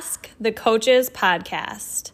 Ask the Coaches podcast.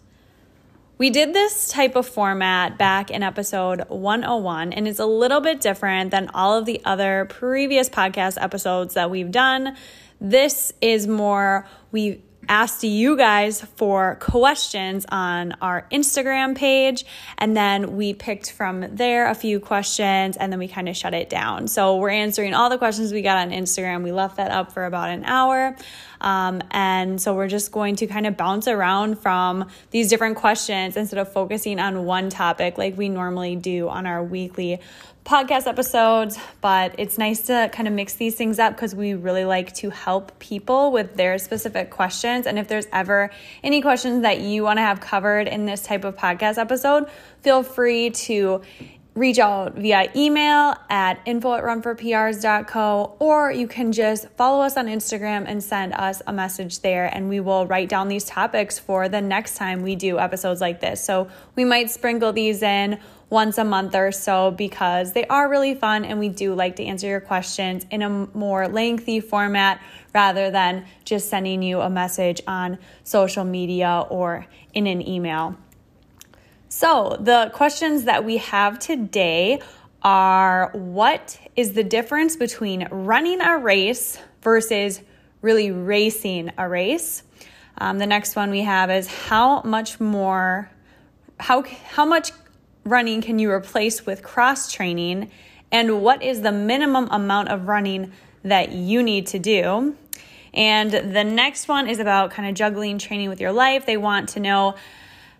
We did this type of format back in episode 101, and it's a little bit different than all of the other previous podcast episodes that we've done. This is more, we asked you guys for questions on our Instagram page. And then we picked from there a few questions and then we kind of shut it down. So we're answering all the questions we got on Instagram. We left that up for about an hour. Um, and so we're just going to kind of bounce around from these different questions instead of focusing on one topic like we normally do on our weekly podcast episodes, but it's nice to kind of mix these things up because we really like to help people with their specific questions. And if there's ever any questions that you want to have covered in this type of podcast episode, feel free to reach out via email at info at runforprs.co or you can just follow us on Instagram and send us a message there and we will write down these topics for the next time we do episodes like this. So we might sprinkle these in once a month or so because they are really fun and we do like to answer your questions in a more lengthy format rather than just sending you a message on social media or in an email. So, the questions that we have today are what is the difference between running a race versus really racing a race? Um, the next one we have is how much more, how, how much running can you replace with cross training? And what is the minimum amount of running that you need to do? And the next one is about kind of juggling training with your life. They want to know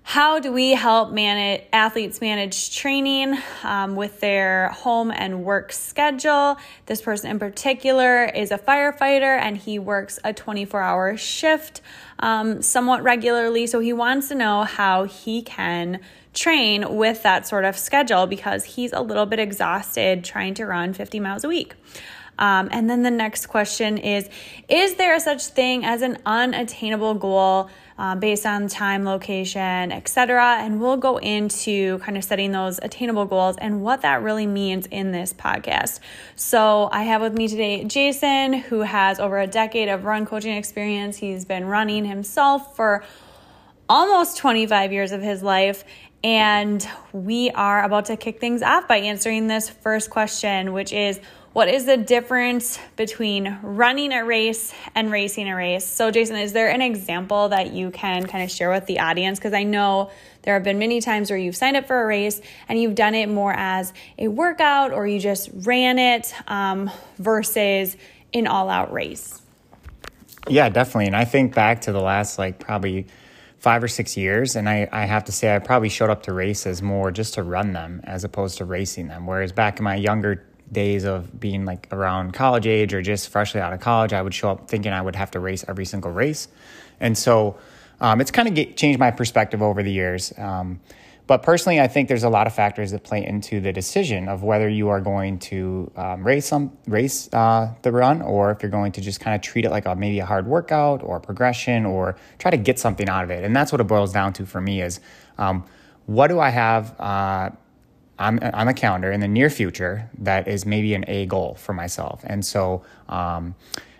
how do we help manage athletes manage training um, with their home and work schedule? This person in particular is a firefighter and he works a 24 hour shift um, somewhat regularly. So he wants to know how he can train with that sort of schedule because he's a little bit exhausted trying to run 50 miles a week. Um, and then the next question is Is there a such thing as an unattainable goal uh, based on time, location, etc.? And we'll go into kind of setting those attainable goals and what that really means in this podcast. So I have with me today Jason, who has over a decade of run coaching experience. He's been running himself for almost 25 years of his life and we are about to kick things off by answering this first question, which is what is the difference between running a race and racing a race? So, Jason, is there an example that you can kind of share with the audience? Because I know there have been many times where you've signed up for a race and you've done it more as a workout or you just ran it um, versus an all out race. Yeah, definitely. And I think back to the last, like, probably five or six years. And I, I have to say, I probably showed up to races more just to run them as opposed to racing them. Whereas back in my younger days of being like around college age or just freshly out of college, I would show up thinking I would have to race every single race. And so um, it's kind of changed my perspective over the years. Um, but personally, I think there's a lot of factors that play into the decision of whether you are going to um, race some race uh, the run or if you're going to just kind of treat it like a maybe a hard workout or progression or try to get something out of it. And that's what it boils down to for me is um, what do I have uh, on, on the calendar in the near future that is maybe an A goal for myself. And so um,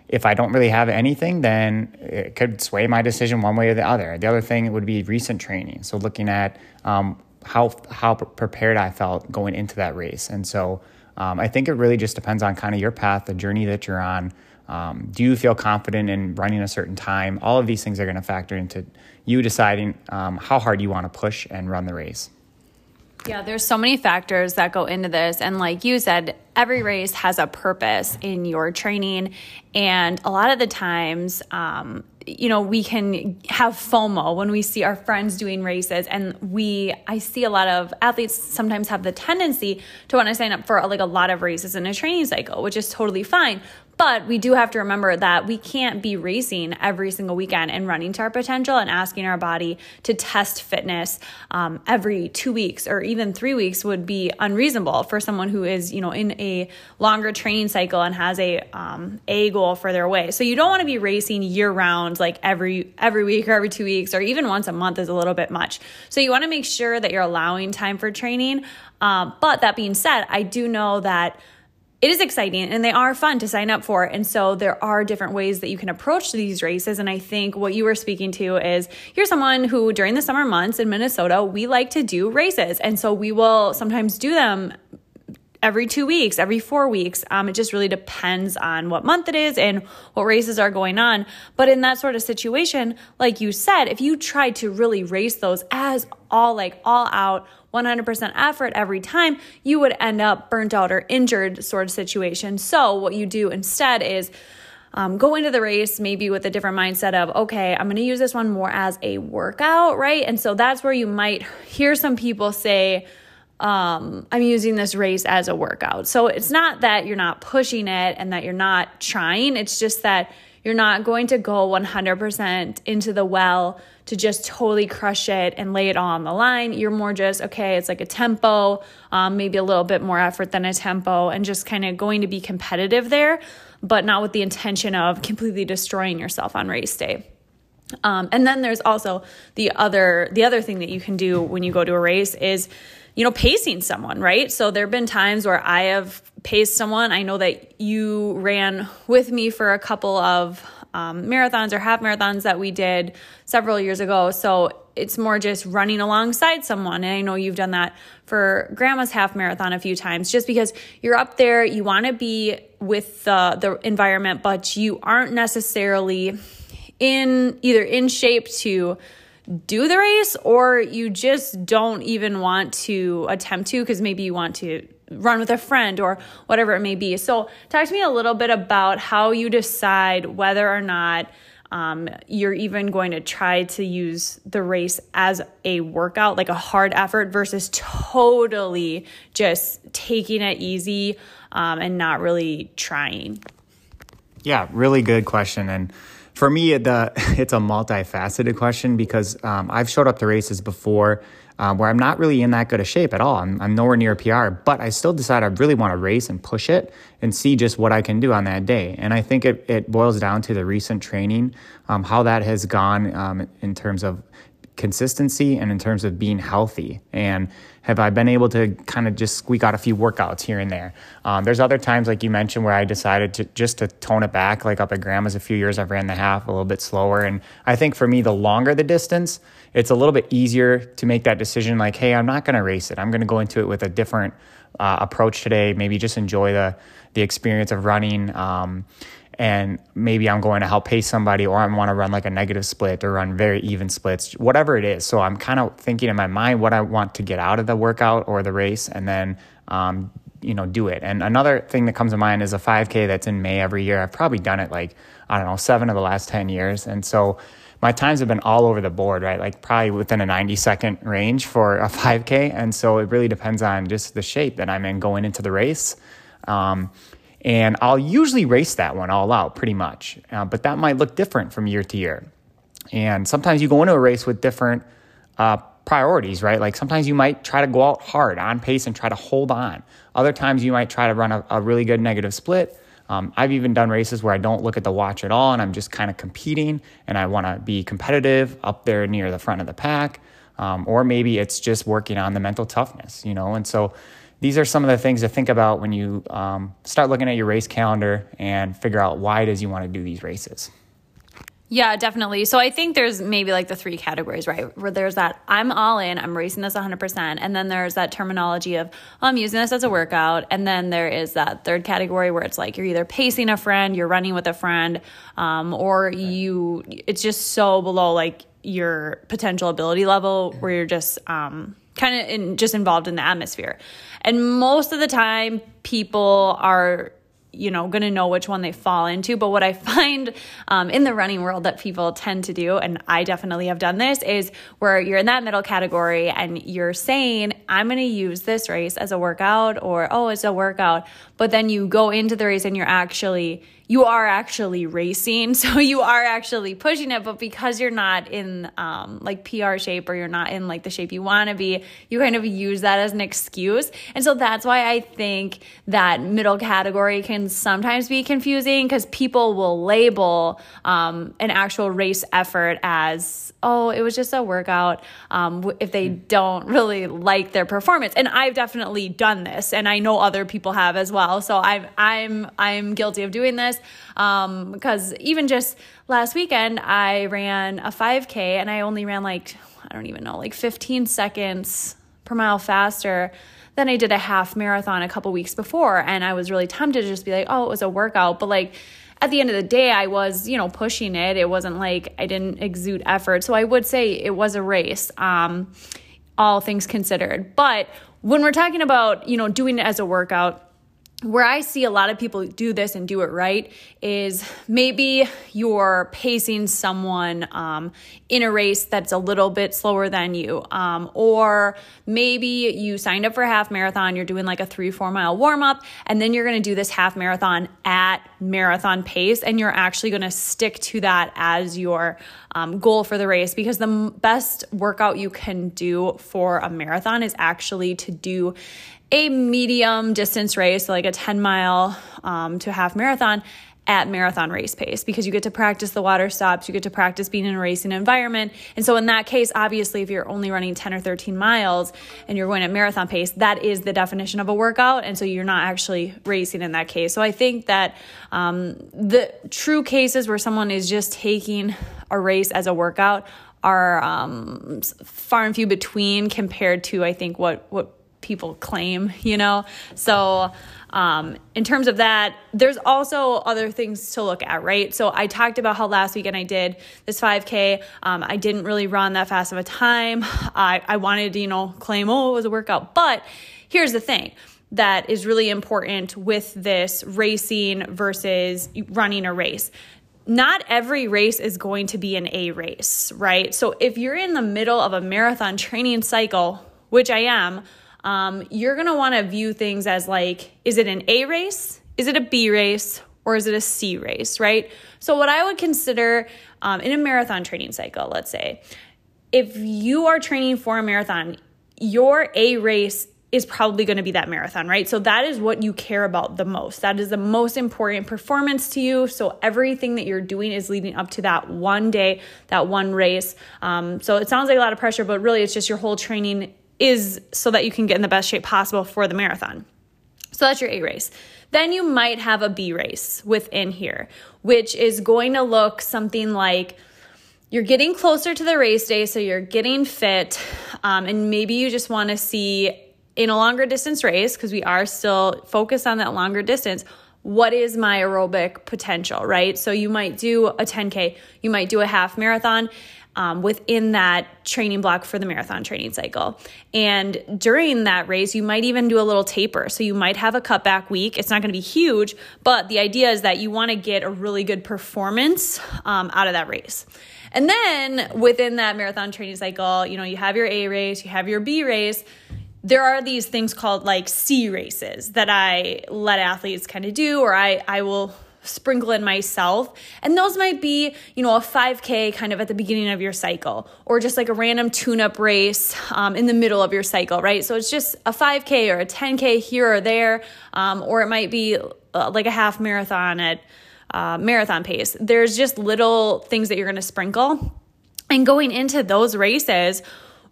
if I don't really have anything, then it could sway my decision one way or the other. The other thing would be recent training. So looking at um, how how prepared I felt going into that race, and so um, I think it really just depends on kind of your path, the journey that you're on, Um, do you feel confident in running a certain time? All of these things are going to factor into you deciding um, how hard you want to push and run the race. Yeah, there's so many factors that go into this. And like you said, every race has a purpose in your training. And a lot of the times, um, you know, we can have FOMO when we see our friends doing races. And we, I see a lot of athletes sometimes have the tendency to want to sign up for like a lot of races in a training cycle, which is totally fine. But we do have to remember that we can't be racing every single weekend and running to our potential and asking our body to test fitness um, every two weeks or even three weeks would be unreasonable for someone who is, you know, in a longer training cycle and has a um, a goal for their way. So you don't want to be racing year round, like every every week or every two weeks or even once a month is a little bit much. So you want to make sure that you're allowing time for training. Um, but that being said, I do know that it is exciting and they are fun to sign up for. And so there are different ways that you can approach these races. And I think what you were speaking to is you're someone who during the summer months in Minnesota, we like to do races. And so we will sometimes do them every two weeks, every four weeks. Um, it just really depends on what month it is and what races are going on. But in that sort of situation, like you said, if you try to really race those as all like all out 100% effort every time, you would end up burnt out or injured sort of situation. So, what you do instead is um, go into the race maybe with a different mindset of, okay, I'm going to use this one more as a workout, right? And so that's where you might hear some people say, um, I'm using this race as a workout. So it's not that you're not pushing it and that you're not trying, it's just that you're not going to go 100% into the well to just totally crush it and lay it all on the line. You're more just, okay, it's like a tempo, um, maybe a little bit more effort than a tempo, and just kind of going to be competitive there, but not with the intention of completely destroying yourself on race day. Um, and then there's also the other the other thing that you can do when you go to a race is you know pacing someone right so there have been times where i have paced someone i know that you ran with me for a couple of um, marathons or half marathons that we did several years ago. So it's more just running alongside someone. And I know you've done that for grandma's half marathon a few times, just because you're up there, you want to be with the, the environment, but you aren't necessarily in either in shape to do the race or you just don't even want to attempt to because maybe you want to run with a friend or whatever it may be. So, talk to me a little bit about how you decide whether or not um, you're even going to try to use the race as a workout, like a hard effort, versus totally just taking it easy um, and not really trying. Yeah, really good question. And for me, the it's a multifaceted question because um, I've showed up to races before um, where I'm not really in that good a shape at all. I'm, I'm nowhere near PR, but I still decide I really want to race and push it and see just what I can do on that day. And I think it, it boils down to the recent training, um, how that has gone um, in terms of consistency and in terms of being healthy. And have I been able to kind of just squeak out a few workouts here and there? Um, there's other times, like you mentioned, where I decided to just to tone it back. Like up at Grandma's a few years, I've ran the half a little bit slower. And I think for me, the longer the distance, it's a little bit easier to make that decision. Like, hey, I'm not going to race it. I'm going to go into it with a different uh, approach today. Maybe just enjoy the the experience of running. Um, and maybe I'm going to help pace somebody or I want to run like a negative split or run very even splits, whatever it is. So I'm kind of thinking in my mind what I want to get out of the workout or the race and then, um, you know, do it. And another thing that comes to mind is a 5K that's in May every year. I've probably done it like, I don't know, seven of the last 10 years. And so my times have been all over the board, right? Like probably within a 90 second range for a 5K. And so it really depends on just the shape that I'm in going into the race. Um, and I'll usually race that one all out pretty much, uh, but that might look different from year to year. And sometimes you go into a race with different uh, priorities, right? Like sometimes you might try to go out hard on pace and try to hold on. Other times you might try to run a, a really good negative split. Um, I've even done races where I don't look at the watch at all and I'm just kind of competing and I want to be competitive up there near the front of the pack. Um, or maybe it's just working on the mental toughness, you know? And so these are some of the things to think about when you um, start looking at your race calendar and figure out why it is you want to do these races. Yeah, definitely. So I think there's maybe like the three categories, right? Where there's that I'm all in, I'm racing this 100%. And then there's that terminology of oh, I'm using this as a workout. And then there is that third category where it's like you're either pacing a friend, you're running with a friend, um, or you, it's just so below like your potential ability level where you're just um, kind of in, just involved in the atmosphere. And most of the time, people are you know going to know which one they fall into but what i find um, in the running world that people tend to do and i definitely have done this is where you're in that middle category and you're saying i'm going to use this race as a workout or oh it's a workout but then you go into the race and you're actually you are actually racing. So you are actually pushing it, but because you're not in um, like PR shape or you're not in like the shape you want to be, you kind of use that as an excuse. And so that's why I think that middle category can sometimes be confusing because people will label um, an actual race effort as, oh, it was just a workout um, if they don't really like their performance. And I've definitely done this and I know other people have as well. So I'm, I'm, I'm guilty of doing this um, because even just last weekend, I ran a 5K and I only ran like, I don't even know, like 15 seconds per mile faster than I did a half marathon a couple weeks before. And I was really tempted to just be like, oh, it was a workout. But like, at the end of the day, I was, you know, pushing it. It wasn't like I didn't exude effort. So I would say it was a race, um, all things considered. But when we're talking about, you know, doing it as a workout, where I see a lot of people do this and do it right is maybe you're pacing someone um, in a race that's a little bit slower than you. Um, or maybe you signed up for a half marathon, you're doing like a three, four mile warm up, and then you're gonna do this half marathon at marathon pace, and you're actually gonna stick to that as your um, goal for the race because the best workout you can do for a marathon is actually to do a medium distance race, like a 10 mile um, to half marathon at marathon race pace because you get to practice the water stops, you get to practice being in a racing environment. And so, in that case, obviously, if you're only running 10 or 13 miles and you're going at marathon pace, that is the definition of a workout. And so, you're not actually racing in that case. So, I think that um, the true cases where someone is just taking a race as a workout are um, far and few between compared to, I think, what, what people claim, you know? So, um, in terms of that, there's also other things to look at, right? So, I talked about how last weekend I did this 5K. Um, I didn't really run that fast of a time. I, I wanted to, you know, claim, oh, it was a workout. But here's the thing that is really important with this racing versus running a race not every race is going to be an A race, right? So if you're in the middle of a marathon training cycle, which I am, um, you're going to want to view things as like, is it an A race? Is it a B race? Or is it a C race, right? So, what I would consider um, in a marathon training cycle, let's say, if you are training for a marathon, your A race is probably going to be that marathon, right? So that is what you care about the most. That is the most important performance to you. So everything that you're doing is leading up to that one day, that one race. Um, so it sounds like a lot of pressure, but really it's just your whole training is so that you can get in the best shape possible for the marathon. So that's your A race. Then you might have a B race within here, which is going to look something like you're getting closer to the race day, so you're getting fit, um, and maybe you just want to see in a longer distance race, because we are still focused on that longer distance. What is my aerobic potential, right? So you might do a 10K, you might do a half marathon, um, within that training block for the marathon training cycle. And during that race, you might even do a little taper. So you might have a cutback week. It's not going to be huge, but the idea is that you want to get a really good performance um, out of that race. And then within that marathon training cycle, you know, you have your A race, you have your B race there are these things called like C races that I let athletes kind of do, or I, I will sprinkle in myself. And those might be, you know, a 5K kind of at the beginning of your cycle, or just like a random tune up race um, in the middle of your cycle, right? So it's just a 5K or a 10K here or there, um, or it might be uh, like a half marathon at uh, marathon pace. There's just little things that you're going to sprinkle. And going into those races,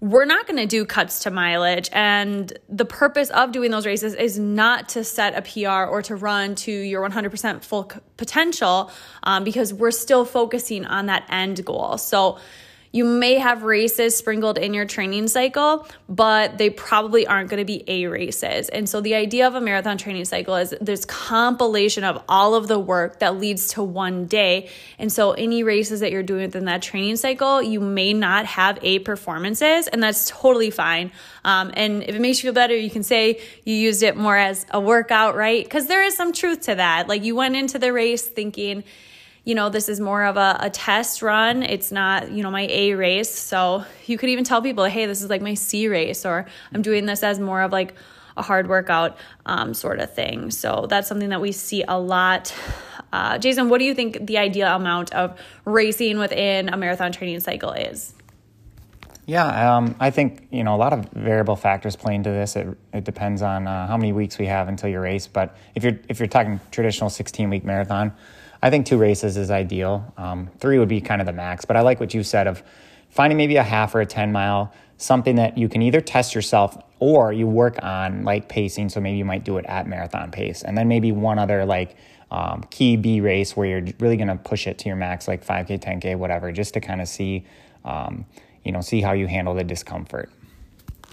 we're not going to do cuts to mileage. And the purpose of doing those races is not to set a PR or to run to your 100% full potential um, because we're still focusing on that end goal. So, you may have races sprinkled in your training cycle, but they probably aren't going to be A races. And so the idea of a marathon training cycle is there's compilation of all of the work that leads to one day. And so any races that you're doing within that training cycle, you may not have A performances, and that's totally fine. Um, and if it makes you feel better, you can say you used it more as a workout, right? Because there is some truth to that. Like you went into the race thinking, you know, this is more of a, a test run. It's not, you know, my A race. So you could even tell people, hey, this is like my C race, or I'm doing this as more of like a hard workout um, sort of thing. So that's something that we see a lot. Uh, Jason, what do you think the ideal amount of racing within a marathon training cycle is? Yeah, um, I think you know a lot of variable factors play into this. It, it depends on uh, how many weeks we have until your race. But if you're if you're talking traditional 16 week marathon, I think two races is ideal. Um, three would be kind of the max, but I like what you said of finding maybe a half or a 10 mile, something that you can either test yourself or you work on like pacing. So maybe you might do it at marathon pace. And then maybe one other like um, key B race where you're really going to push it to your max, like 5K, 10K, whatever, just to kind of see, um, you know, see how you handle the discomfort.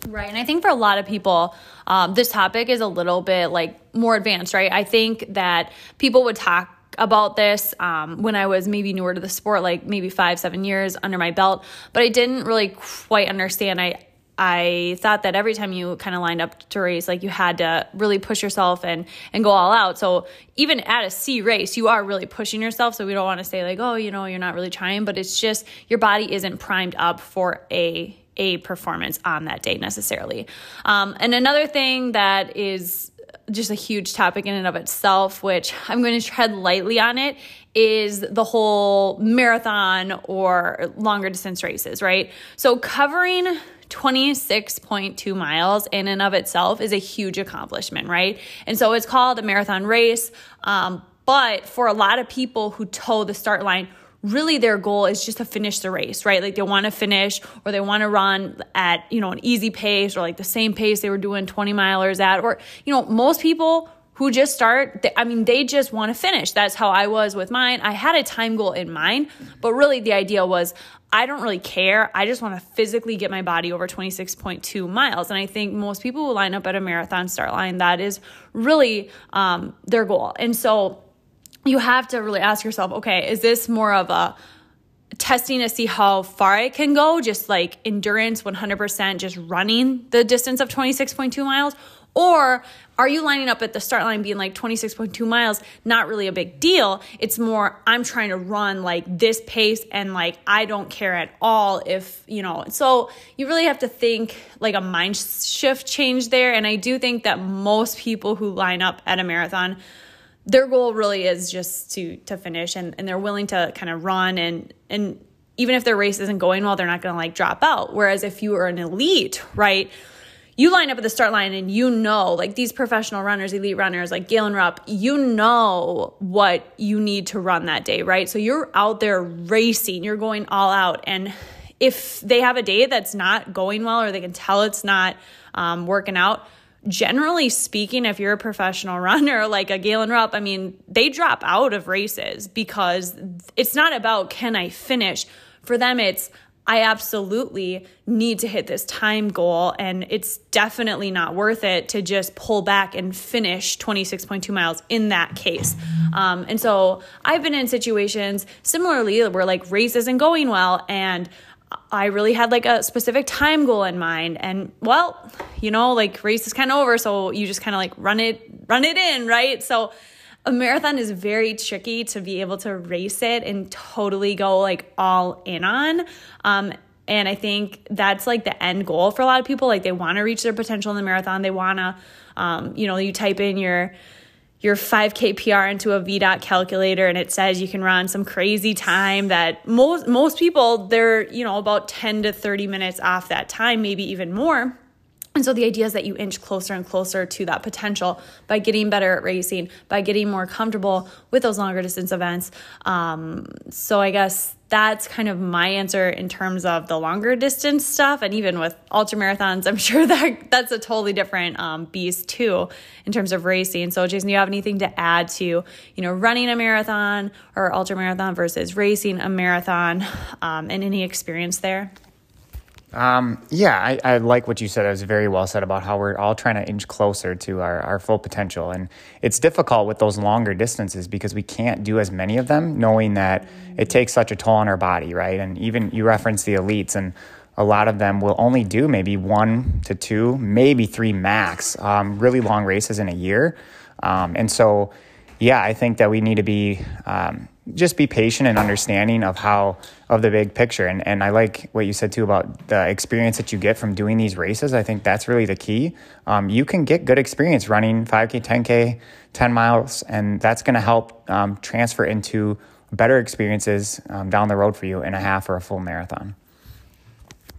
Right. And I think for a lot of people, um, this topic is a little bit like more advanced, right? I think that people would talk about this um, when I was maybe newer to the sport, like maybe five, seven years under my belt, but I didn't really quite understand. I I thought that every time you kind of lined up to race, like you had to really push yourself and and go all out. So even at a C race, you are really pushing yourself. So we don't want to say like, oh, you know, you're not really trying, but it's just your body isn't primed up for a a performance on that day necessarily. Um, and another thing that is just a huge topic in and of itself, which I'm going to tread lightly on it, is the whole marathon or longer distance races, right? So covering 26.2 miles in and of itself is a huge accomplishment, right? And so it's called a marathon race. Um, but for a lot of people who toe the start line, really their goal is just to finish the race, right? Like they want to finish or they want to run at, you know, an easy pace or like the same pace they were doing 20 milers at. Or, you know, most people who just start, I mean, they just want to finish. That's how I was with mine. I had a time goal in mind, but really the idea was I don't really care. I just want to physically get my body over 26.2 miles. And I think most people who line up at a marathon start line, that is really um, their goal. And so, you have to really ask yourself okay, is this more of a testing to see how far I can go, just like endurance 100%, just running the distance of 26.2 miles? Or are you lining up at the start line being like 26.2 miles, not really a big deal? It's more, I'm trying to run like this pace and like I don't care at all if, you know. So you really have to think like a mind shift change there. And I do think that most people who line up at a marathon their goal really is just to to finish and, and they're willing to kind of run and and even if their race isn't going well, they're not gonna like drop out. Whereas if you are an elite, right? You line up at the start line and you know, like these professional runners, elite runners, like Galen Rupp, you know what you need to run that day, right? So you're out there racing, you're going all out. And if they have a day that's not going well or they can tell it's not um, working out, generally speaking, if you're a professional runner like a Galen Rupp, I mean, they drop out of races because it's not about can I finish. For them, it's I absolutely need to hit this time goal, and it's definitely not worth it to just pull back and finish 26.2 miles in that case. Um, and so I've been in situations similarly where like race isn't going well, and I really had like a specific time goal in mind. And well, you know, like race is kind of over. So you just kind of like run it, run it in, right? So a marathon is very tricky to be able to race it and totally go like all in on. Um, and I think that's like the end goal for a lot of people. Like they want to reach their potential in the marathon. They want to, um, you know, you type in your, your 5K PR into a VDOT calculator and it says you can run some crazy time that most most people they're, you know, about 10 to 30 minutes off that time, maybe even more. And so the idea is that you inch closer and closer to that potential by getting better at racing, by getting more comfortable with those longer distance events. Um, so I guess that's kind of my answer in terms of the longer distance stuff. And even with ultra marathons, I'm sure that that's a totally different um, beast too in terms of racing. So Jason, do you have anything to add to you know running a marathon or ultra marathon versus racing a marathon, um, and any experience there? Um, yeah, I, I, like what you said. It was very well said about how we're all trying to inch closer to our, our full potential. And it's difficult with those longer distances because we can't do as many of them, knowing that it takes such a toll on our body, right? And even you reference the elites, and a lot of them will only do maybe one to two, maybe three max, um, really long races in a year. Um, and so, yeah, I think that we need to be um, just be patient and understanding of how of the big picture and and I like what you said too about the experience that you get from doing these races I think that's really the key um, you can get good experience running 5k 10k 10 miles and that's going to help um, transfer into better experiences um, down the road for you in a half or a full marathon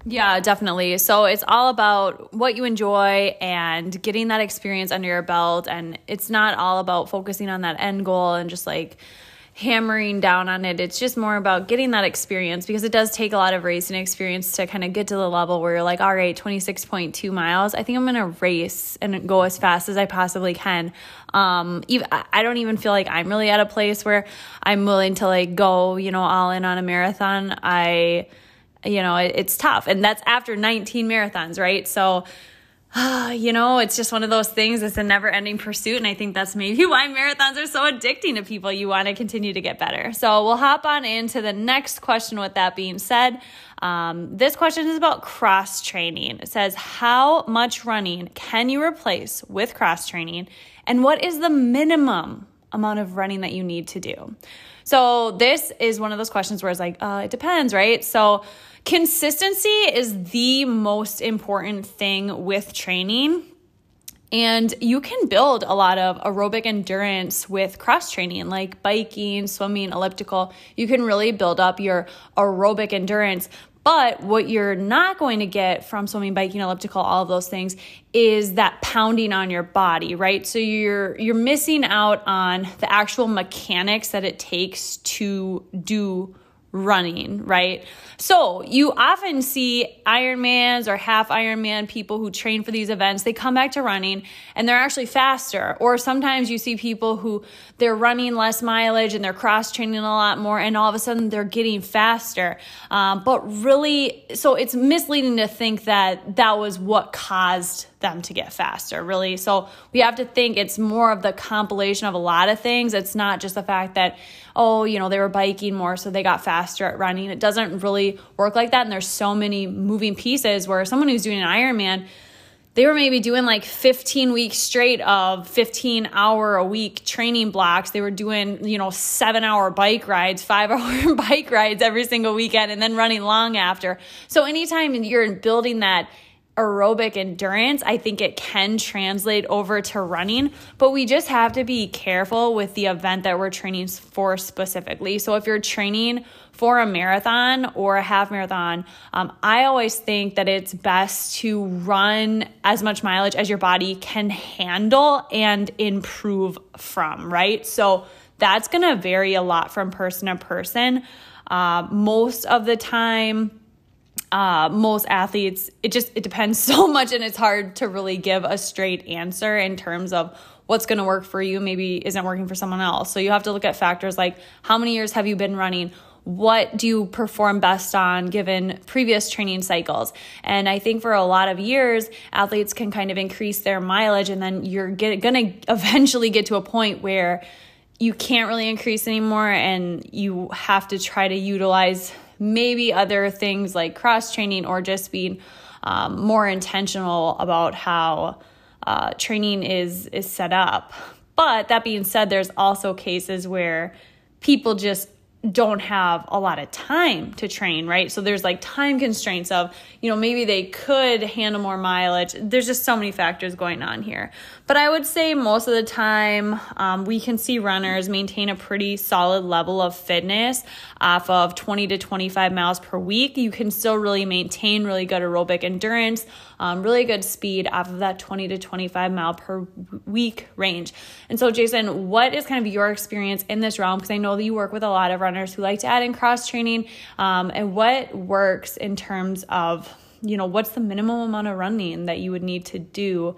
yeah, definitely. So it's all about what you enjoy and getting that experience under your belt. And it's not all about focusing on that end goal and just like hammering down on it. It's just more about getting that experience because it does take a lot of racing experience to kind of get to the level where you're like, all right, 26.2 miles. I think I'm going to race and go as fast as I possibly can. Um, even, I don't even feel like I'm really at a place where I'm willing to like go, you know, all in on a marathon. I, you know, it, it's tough. And that's after 19 marathons, right? So, you know, it's just one of those things. It's a never ending pursuit. And I think that's maybe why marathons are so addicting to people. You want to continue to get better. So we'll hop on into the next question with that being said. Um, this question is about cross training. It says, How much running can you replace with cross training? And what is the minimum amount of running that you need to do? So this is one of those questions where it's like, uh, it depends, right? So consistency is the most important thing with training. And you can build a lot of aerobic endurance with cross training, like biking, swimming, elliptical. You can really build up your aerobic endurance. But what you're not going to get from swimming, biking, elliptical, all of those things is that pounding on your body, right? So you're you're missing out on the actual mechanics that it takes to do running, right? So you often see Ironmans or half Ironman people who train for these events, they come back to running and they're actually faster. Or sometimes you see people who they're running less mileage and they're cross training a lot more and all of a sudden they're getting faster. Um, but really, so it's misleading to think that that was what caused them to get faster, really. So we have to think it's more of the compilation of a lot of things. It's not just the fact that, oh, you know, they were biking more, so they got faster at running. It doesn't really work like that. And there's so many moving pieces where someone who's doing an Ironman, they were maybe doing like 15 weeks straight of 15 hour a week training blocks. They were doing, you know, seven hour bike rides, five hour bike rides every single weekend, and then running long after. So anytime you're building that aerobic endurance, I think it can translate over to running, but we just have to be careful with the event that we're training for specifically. So if you're training for a marathon or a half marathon, um, I always think that it's best to run as much mileage as your body can handle and improve from, right? So that's to vary a lot from person to person. Uh, most of the time, uh, most athletes it just it depends so much and it's hard to really give a straight answer in terms of what's going to work for you maybe isn't working for someone else. So you have to look at factors like how many years have you been running? What do you perform best on given previous training cycles? And i think for a lot of years athletes can kind of increase their mileage and then you're going to eventually get to a point where you can't really increase anymore and you have to try to utilize maybe other things like cross training or just being um, more intentional about how uh, training is is set up. But that being said, there's also cases where people just don't have a lot of time to train, right? So there's like time constraints of, you know, maybe they could handle more mileage. There's just so many factors going on here. But I would say most of the time, um, we can see runners maintain a pretty solid level of fitness off of 20 to 25 miles per week. You can still really maintain really good aerobic endurance, um, really good speed off of that 20 to 25 mile per week range. And so, Jason, what is kind of your experience in this realm? Because I know that you work with a lot of runners who like to add in cross training, um, and what works in terms of you know what's the minimum amount of running that you would need to do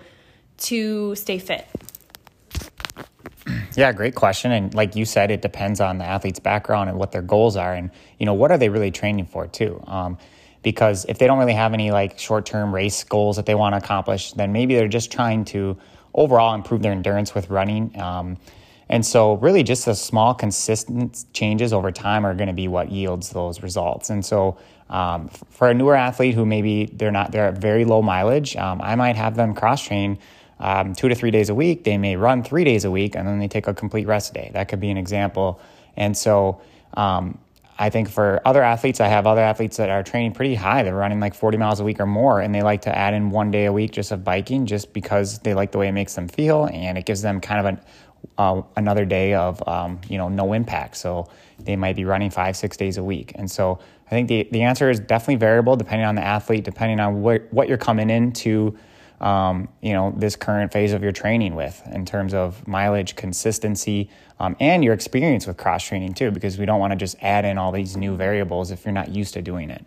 to stay fit? Yeah, great question. And like you said, it depends on the athlete's background and what their goals are, and you know what are they really training for too. Um, because if they don't really have any like short-term race goals that they want to accomplish, then maybe they're just trying to overall improve their endurance with running. Um, and so, really, just the small, consistent changes over time are going to be what yields those results. And so, um, for a newer athlete who maybe they're not they're at very low mileage, um, I might have them cross train um, two to three days a week. They may run three days a week, and then they take a complete rest day. That could be an example. And so, um, I think for other athletes, I have other athletes that are training pretty high. They're running like 40 miles a week or more, and they like to add in one day a week just of biking just because they like the way it makes them feel and it gives them kind of an, uh, another day of um, you know no impact. So they might be running five six days a week, and so I think the the answer is definitely variable depending on the athlete, depending on what what you're coming into. Um, you know this current phase of your training with in terms of mileage consistency um, and your experience with cross training too because we don't want to just add in all these new variables if you're not used to doing it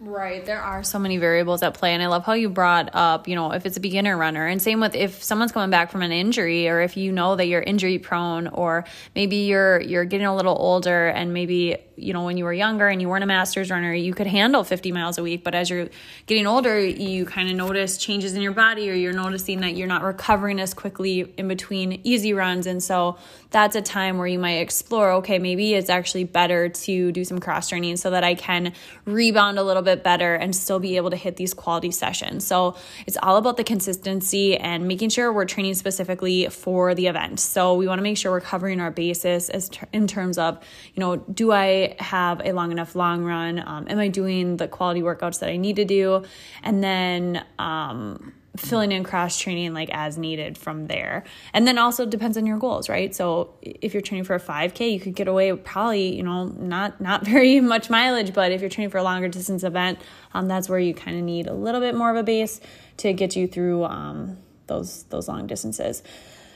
Right. There are so many variables at play. And I love how you brought up, you know, if it's a beginner runner, and same with if someone's coming back from an injury, or if you know that you're injury prone, or maybe you're you're getting a little older and maybe, you know, when you were younger and you weren't a masters runner, you could handle 50 miles a week. But as you're getting older, you kind of notice changes in your body, or you're noticing that you're not recovering as quickly in between easy runs. And so that's a time where you might explore, okay, maybe it's actually better to do some cross training so that I can rebound a little bit better and still be able to hit these quality sessions. So it's all about the consistency and making sure we're training specifically for the event. So we want to make sure we're covering our basis as ter- in terms of, you know, do I have a long enough long run? Um, am I doing the quality workouts that I need to do? And then, um, filling in cross training like as needed from there. And then also depends on your goals, right? So if you're training for a 5k, you could get away probably, you know, not not very much mileage, but if you're training for a longer distance event, um, that's where you kind of need a little bit more of a base to get you through um, those those long distances.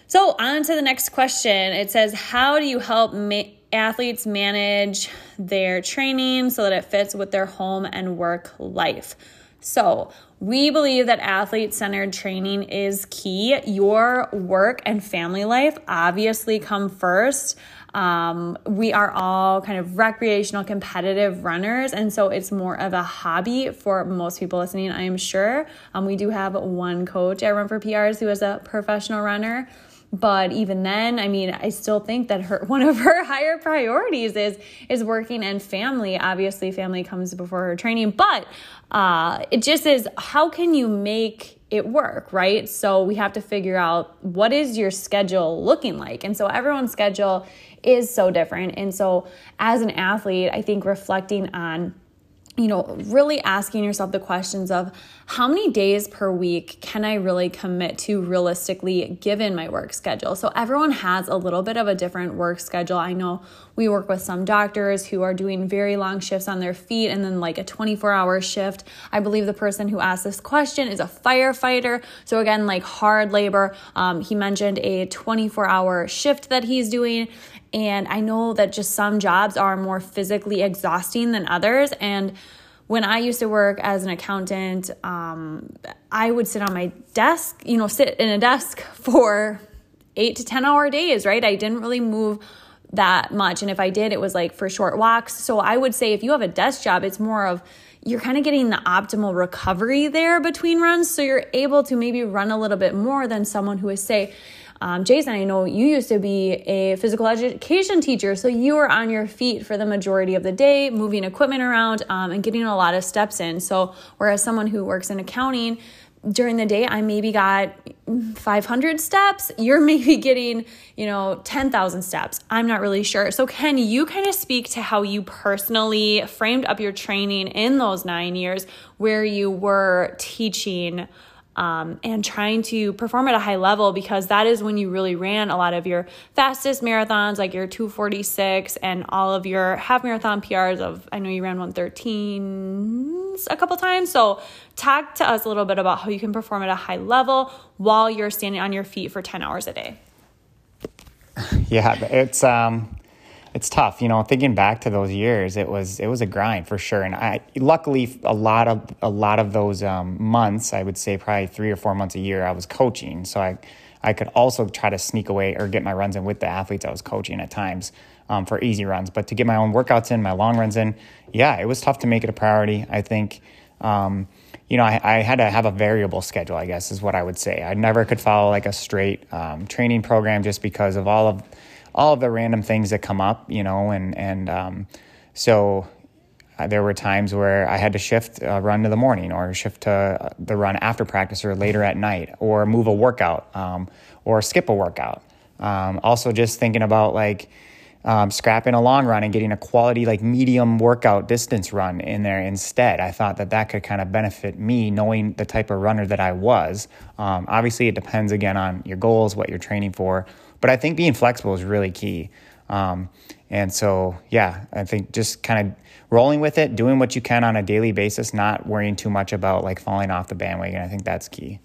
So on to the next question. It says, how do you help ma- athletes manage their training so that it fits with their home and work life? So, we believe that athlete centered training is key. Your work and family life obviously come first. Um, we are all kind of recreational, competitive runners, and so it's more of a hobby for most people listening, I am sure. Um, we do have one coach at Run for PRs who is a professional runner but even then i mean i still think that her one of her higher priorities is is working and family. Obviously family comes before her training but uh, it just is how can you make it work right? So we have to figure out what is your schedule looking like. And so everyone's schedule is so different. And so as an athlete i think reflecting on you know, really asking yourself the questions of how many days per week can I really commit to realistically given my work schedule? So, everyone has a little bit of a different work schedule. I know we work with some doctors who are doing very long shifts on their feet and then like a 24 hour shift. I believe the person who asked this question is a firefighter. So, again, like hard labor. Um, he mentioned a 24 hour shift that he's doing. And I know that just some jobs are more physically exhausting than others. And when I used to work as an accountant, um, I would sit on my desk, you know, sit in a desk for eight to 10 hour days, right? I didn't really move that much. And if I did, it was like for short walks. So I would say if you have a desk job, it's more of you're kind of getting the optimal recovery there between runs. So you're able to maybe run a little bit more than someone who is, say, um, Jason, I know you used to be a physical education teacher, so you were on your feet for the majority of the day, moving equipment around um, and getting a lot of steps in. So, whereas someone who works in accounting, during the day I maybe got 500 steps, you're maybe getting, you know, 10,000 steps. I'm not really sure. So, can you kind of speak to how you personally framed up your training in those nine years where you were teaching? Um, and trying to perform at a high level because that is when you really ran a lot of your fastest marathons, like your 246 and all of your half marathon PRs of, I know you ran 113 a couple times. So, talk to us a little bit about how you can perform at a high level while you're standing on your feet for 10 hours a day. Yeah, it's, um, it's tough, you know. Thinking back to those years, it was it was a grind for sure. And I luckily a lot of a lot of those um, months, I would say probably three or four months a year, I was coaching, so I I could also try to sneak away or get my runs in with the athletes I was coaching at times um, for easy runs. But to get my own workouts in, my long runs in, yeah, it was tough to make it a priority. I think. Um, you know, I, I, had to have a variable schedule, I guess is what I would say. I never could follow like a straight um, training program just because of all of all of the random things that come up, you know, and and um, so uh, there were times where I had to shift a run to the morning, or shift to the run after practice, or later at night, or move a workout, um, or skip a workout. Um, also, just thinking about like. Um, scrapping a long run and getting a quality like medium workout distance run in there instead. I thought that that could kind of benefit me knowing the type of runner that I was. Um, obviously, it depends again on your goals, what you're training for, but I think being flexible is really key. Um, and so, yeah, I think just kind of rolling with it, doing what you can on a daily basis, not worrying too much about like falling off the bandwagon. I think that's key.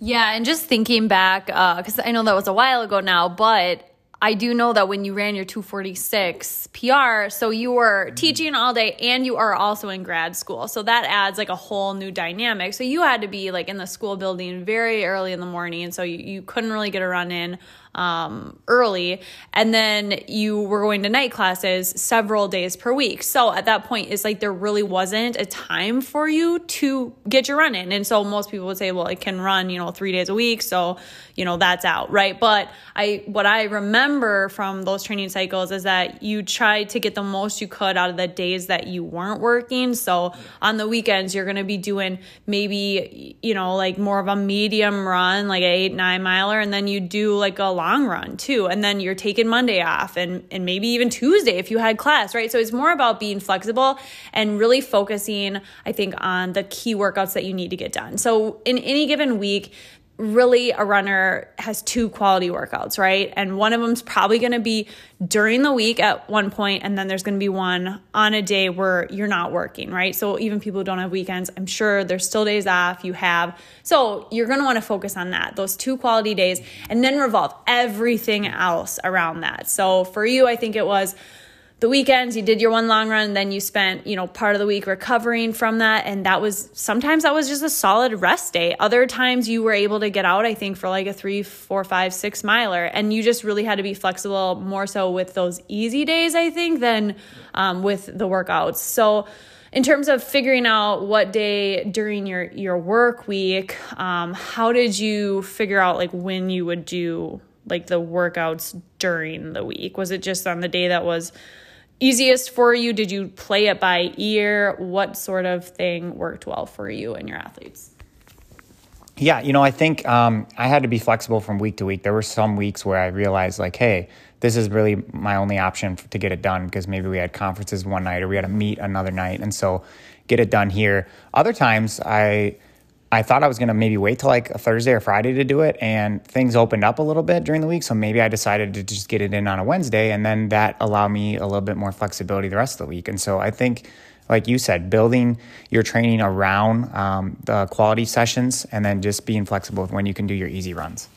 Yeah, and just thinking back, because uh, I know that was a while ago now, but I do know that when you ran your 246 PR, so you were teaching all day and you are also in grad school. So that adds like a whole new dynamic. So you had to be like in the school building very early in the morning. And so you, you couldn't really get a run in um, early. And then you were going to night classes several days per week. So at that point, it's like there really wasn't a time for you to get your run in. And so most people would say, well, I can run, you know, three days a week. So, you know, that's out, right? But I, what I remember from those training cycles is that you tried to get the most you could out of the days that you weren't working. So on the weekends, you're going to be doing maybe, you know, like more of a medium run, like an eight, nine miler. And then you do like a long run too. And then you're taking Monday off and, and maybe even Tuesday if you had class, right? So it's more about being flexible and really focusing, I think, on the key workouts that you need to get done. So in any given week, really a runner has two quality workouts, right? And one of them's probably going to be during the week at one point, and then there's going to be one on a day where you're not working, right? So even people who don't have weekends, I'm sure there's still days off you have. So you're going to want to focus on that, those two quality days, and then revolve everything else around that. So for you, I think it was the weekends you did your one long run then you spent you know part of the week recovering from that. And that was sometimes that was just a solid rest day. Other times you were able to get out i think for like a three four five six miler. And you just really had to be flexible more so with those easy days i think than um, with the workouts. So in terms of figuring out what day during your your work week um, how did you figure out like when you would do like the workouts during the week? Was it just on the day that was easiest for you? Did you play it by ear? What sort of thing worked well for you and your athletes? Yeah, you know, I think um, I had to be flexible from week to week. There were some weeks where I realized, like, hey, this is really my only option to get it done because maybe we had conferences one night or we had to meet another night. And so get it done here. Other times I I thought I was going to maybe wait till like a Thursday or Friday to do it, and things opened up a little bit during the week. So maybe I decided to just get it in on a Wednesday, and then that allowed me a little bit more flexibility the rest of the week. And so I think, like you said, building your training around um, the quality sessions and then just being flexible with when you can do your easy runs.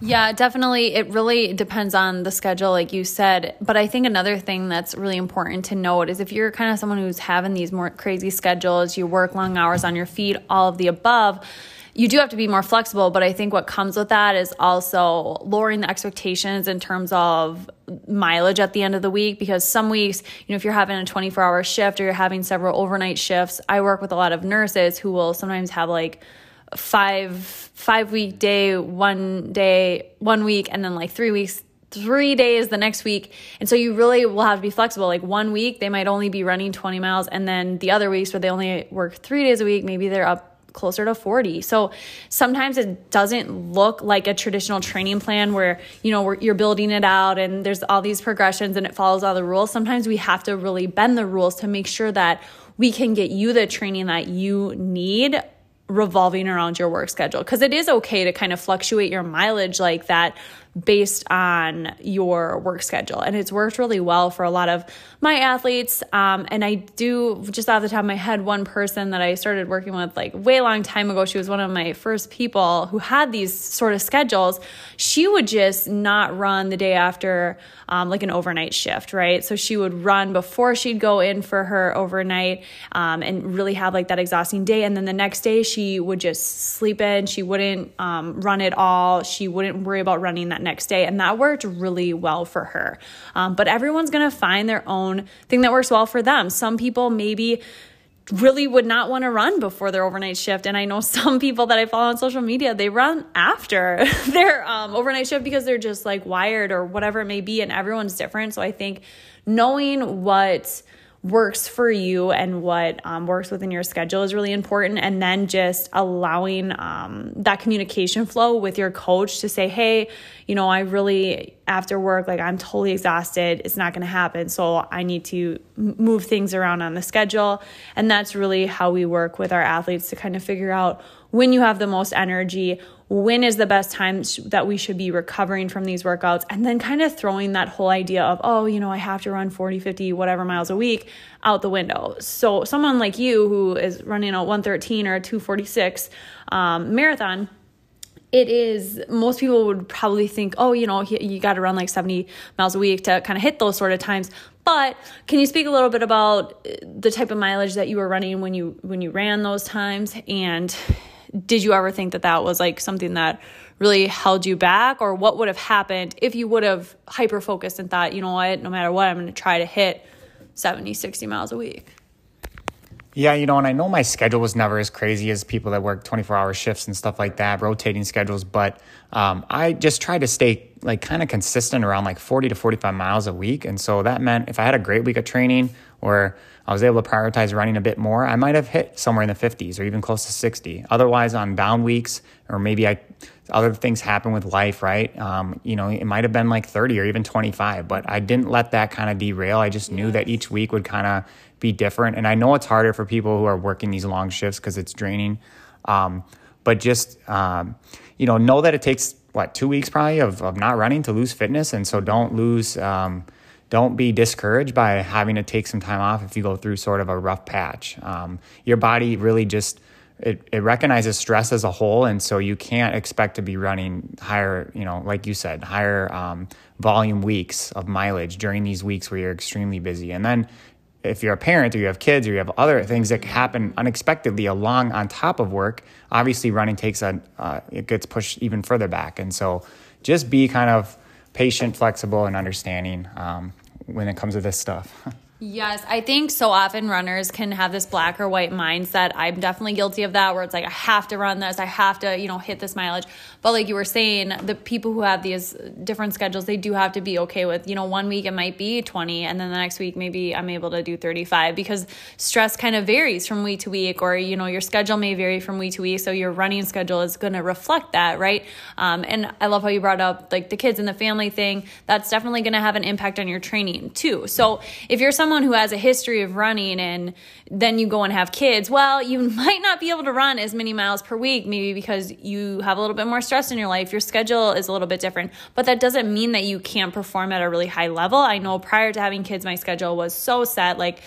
Yeah, definitely. It really depends on the schedule, like you said. But I think another thing that's really important to note is if you're kind of someone who's having these more crazy schedules, you work long hours on your feet, all of the above, you do have to be more flexible. But I think what comes with that is also lowering the expectations in terms of mileage at the end of the week because some weeks, you know, if you're having a 24 hour shift or you're having several overnight shifts, I work with a lot of nurses who will sometimes have like, five five week day, one day, one week, and then like three weeks, three days the next week. And so you really will have to be flexible. Like one week, they might only be running 20 miles. And then the other weeks where they only work three days a week, maybe they're up closer to 40. So sometimes it doesn't look like a traditional training plan where, you know, you're building it out and there's all these progressions and it follows all the rules. Sometimes we have to really bend the rules to make sure that we can get you the training that you need revolving around your work schedule. Because it is okay to kind of fluctuate your mileage like that based on your work schedule. And it's worked really well for a lot of my athletes. Um, and I do, just off the top of my head, one person that I started working with like way long time ago, she was one of my first people who had these sort of schedules. She would just not run the day after um, like an overnight shift, right? So she would run before she'd go in for her overnight um, and really have like that exhausting day. And then the next day she would just sleep in. She wouldn't um, run at all. She wouldn't worry about running that next day. And that worked really well for her. Um, but everyone's going to find their own thing that works well for them. Some people maybe really would not want to run before their overnight shift. And I know some people that I follow on social media, they run after their um, overnight shift because they're just like wired or whatever it may be. And everyone's different. So I think knowing what works for you and what um, works within your schedule is really important. And then just allowing um, that communication flow with your coach to say, hey, you know, I really, after work, like I'm totally exhausted. It's not going to happen. So I need to move things around on the schedule. And that's really how we work with our athletes to kind of figure out when you have the most energy, when is the best time that we should be recovering from these workouts? And then kind of throwing that whole idea of oh you know i have to run 40 50 whatever miles a week out the window. So someone like you who is running a 113 or a 246 um, marathon it is most people would probably think oh you know you got to run like 70 miles a week to kind of hit those sort of times. But can you speak a little bit about the type of mileage that you were running when you when you ran those times? And did you ever think that that was like something that really held you back? Or what would have happened if you would have hyper focused and thought you know what? No matter what i'm going to try to hit 70 60 miles a week yeah, you know, and I know my schedule was never as crazy as people that work 24 hour shifts and stuff like that, rotating schedules, but um, I just try to stay like kind of consistent around like 40 to 45 miles a week. And so that meant if I had a great week of training or I was able to prioritize running a bit more, I might have hit somewhere in the 50s or even close to 60. Otherwise, on down weeks, or maybe I other things happen with life, right? Um, you know, it might have been like 30 or even 25, but I didn't let that kind of derail. I just knew that each week would kind of be different. And I know it's harder for people who are working these long shifts because it's draining. Um, but just, um, you know, know that it takes what, two weeks probably of, of not running to lose fitness. And so don't lose, um, don't be discouraged by having to take some time off if you go through sort of a rough patch. Um, your body really just it, it recognizes stress as a whole, and so you can't expect to be running higher, you know, like you said, higher um, volume weeks of mileage during these weeks where you're extremely busy. And then if you're a parent or you have kids or you have other things that happen unexpectedly along on top of work, obviously running takes a uh, it gets pushed even further back. And so just be kind of patient, flexible, and understanding um, when it comes to this stuff. Yes, I think so often runners can have this black or white mindset. I'm definitely guilty of that where it's like I have to run this, I have to, you know, hit this mileage. But like you were saying, the people who have these different schedules, they do have to be okay with, you know, one week it might be 20 and then the next week maybe I'm able to do 35 because stress kind of varies from week to week or, you know, your schedule may vary from week to week. So your running schedule is going to reflect that, right? Um, and I love how you brought up like the kids and the family thing. That's definitely going to have an impact on your training too. So if you're who has a history of running and then you go and have kids, well, you might not be able to run as many miles per week, maybe because you have a little bit more stress in your life. Your schedule is a little bit different, but that doesn't mean that you can't perform at a really high level. I know prior to having kids, my schedule was so set. Like,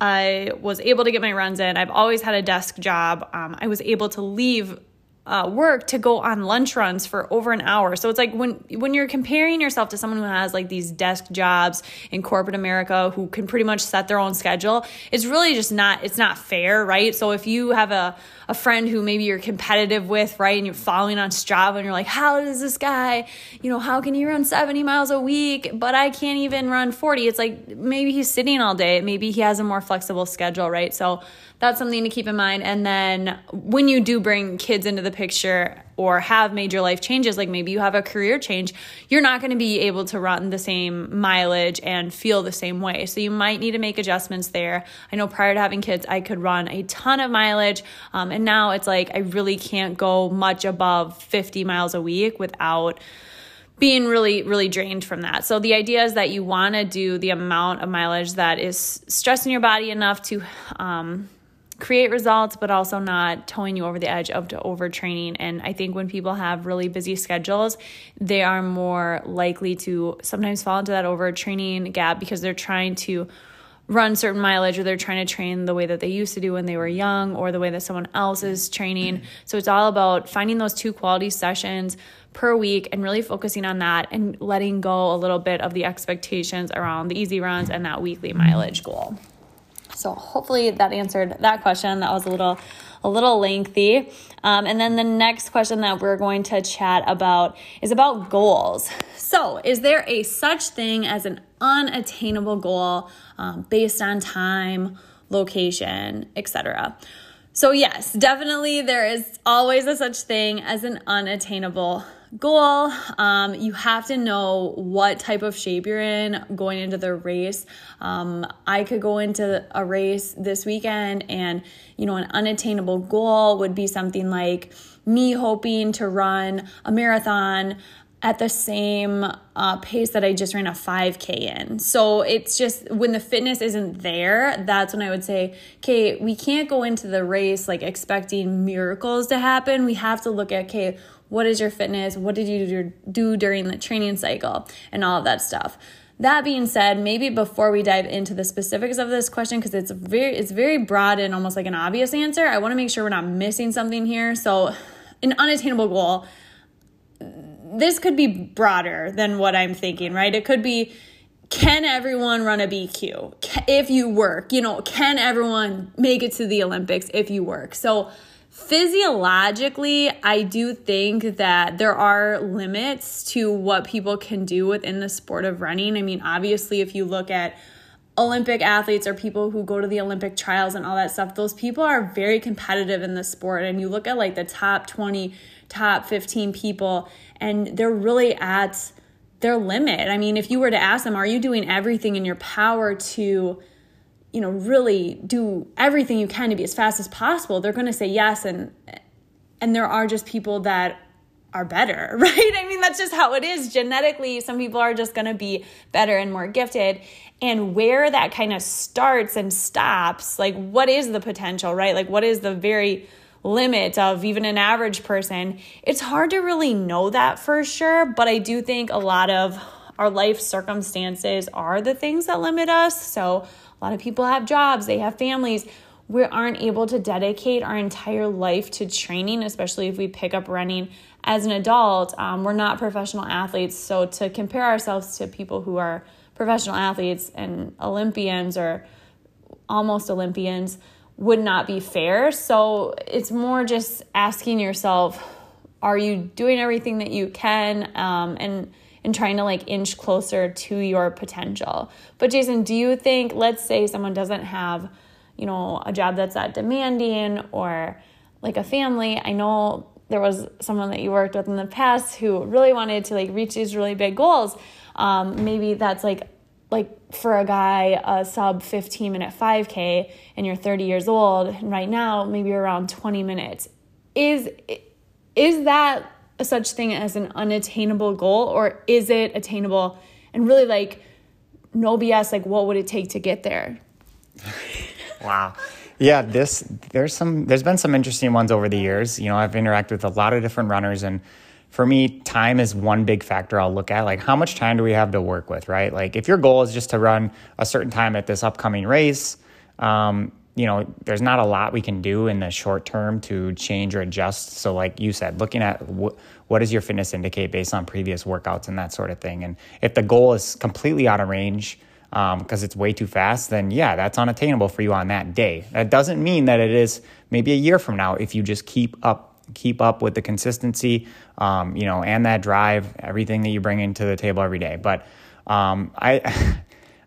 I was able to get my runs in. I've always had a desk job. Um, I was able to leave uh, work to go on lunch runs for over an hour. So it's like when when you're comparing yourself to someone who has like these desk jobs in corporate America who can pretty much set their own schedule, it's really just not it's not fair, right? So if you have a a friend who maybe you're competitive with, right, and you're following on Strava and you're like, how does this guy, you know, how can he run 70 miles a week, but I can't even run 40? It's like maybe he's sitting all day, maybe he has a more flexible schedule, right? So that's something to keep in mind. And then when you do bring kids into the picture or have major life changes, like maybe you have a career change, you're not going to be able to run the same mileage and feel the same way. So you might need to make adjustments there. I know prior to having kids, I could run a ton of mileage. Um, and now it's like I really can't go much above 50 miles a week without being really really drained from that so the idea is that you want to do the amount of mileage that is stressing your body enough to um, create results but also not towing you over the edge of to overtraining and i think when people have really busy schedules they are more likely to sometimes fall into that overtraining gap because they're trying to run certain mileage or they're trying to train the way that they used to do when they were young or the way that someone else is training. Mm-hmm. So it's all about finding those two quality sessions per week and really focusing on that and letting go a little bit of the expectations around the easy runs and that weekly mileage goal. So hopefully that answered that question. That was a little a little lengthy. Um, and then the next question that we're going to chat about is about goals. So, is there a such thing as an unattainable goal um, based on time, location, etc.? So, yes, definitely there is always a such thing as an unattainable goal. Um, you have to know what type of shape you're in going into the race. Um, I could go into a race this weekend, and you know, an unattainable goal would be something like me hoping to run a marathon at the same uh, pace that I just ran a 5K in. So it's just when the fitness isn't there, that's when I would say, okay, we can't go into the race like expecting miracles to happen. We have to look at, okay, what is your fitness? What did you do during the training cycle? And all of that stuff. That being said, maybe before we dive into the specifics of this question, because it's very it's very broad and almost like an obvious answer, I want to make sure we're not missing something here. So, an unattainable goal. This could be broader than what I'm thinking, right? It could be can everyone run a BQ if you work? You know, can everyone make it to the Olympics if you work? So, Physiologically, I do think that there are limits to what people can do within the sport of running. I mean, obviously, if you look at Olympic athletes or people who go to the Olympic trials and all that stuff, those people are very competitive in the sport. And you look at like the top 20, top 15 people, and they're really at their limit. I mean, if you were to ask them, are you doing everything in your power to you know, really do everything you can to be as fast as possible, they're going to say yes and and there are just people that are better, right? I mean, that's just how it is genetically. Some people are just going to be better and more gifted. And where that kind of starts and stops, like what is the potential, right? Like what is the very limit of even an average person? It's hard to really know that for sure, but I do think a lot of our life circumstances are the things that limit us. So a lot of people have jobs, they have families. We aren't able to dedicate our entire life to training, especially if we pick up running as an adult. Um, we're not professional athletes, so to compare ourselves to people who are professional athletes and Olympians or almost Olympians would not be fair. So it's more just asking yourself, are you doing everything that you can? Um, and and trying to like inch closer to your potential. But Jason, do you think, let's say someone doesn't have, you know, a job that's that demanding or like a family? I know there was someone that you worked with in the past who really wanted to like reach these really big goals. Um, maybe that's like like for a guy a sub 15 minute 5k and you're 30 years old and right now maybe around 20 minutes is is that a such thing as an unattainable goal or is it attainable? And really like no BS like what would it take to get there? Wow. Yeah this there's some there's been some interesting ones over the years. You know I've interacted with a lot of different runners and for me time is one big factor I'll look at. Like how much time do we have to work with right? Like if your goal is just to run a certain time at this upcoming race um, you know, there's not a lot we can do in the short term to change or adjust. So, like you said, looking at wh- what does your fitness indicate based on previous workouts and that sort of thing. And if the goal is completely out of range because um, it's way too fast, then yeah, that's unattainable for you on that day. That doesn't mean that it is maybe a year from now if you just keep up keep up with the consistency, um, you know, and that drive, everything that you bring into the table every day. But um, I.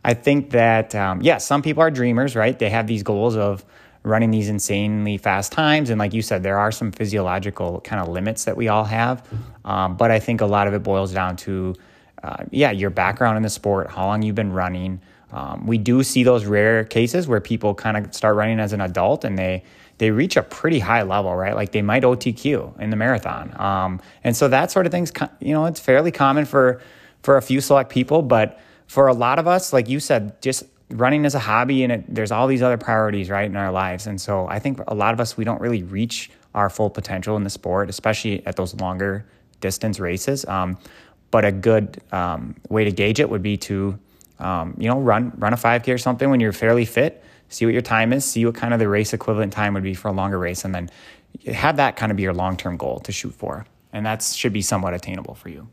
I think that, um, yeah, some people are dreamers, right? They have these goals of running these insanely fast times. And like you said, there are some physiological kind of limits that we all have. Um, but I think a lot of it boils down to, uh, yeah, your background in the sport, how long you've been running. Um, we do see those rare cases where people kind of start running as an adult and they they reach a pretty high level, right? Like they might OTQ in the marathon, um, and so that sort of things, you know, it's fairly common for for a few select people, but for a lot of us, like you said, just running is a hobby and it, there's all these other priorities right in our lives. And so i think a lot of us we don't really reach our full potential in the sport especially at those longer distance races. Um, but a good um, way to gauge it would be to um, you know run run a 5k or something when you're fairly fit see what your time is see what kind of the race equivalent time would be for a longer race and then have that kind of be your long-term goal to shoot for. And that should be somewhat attainable for you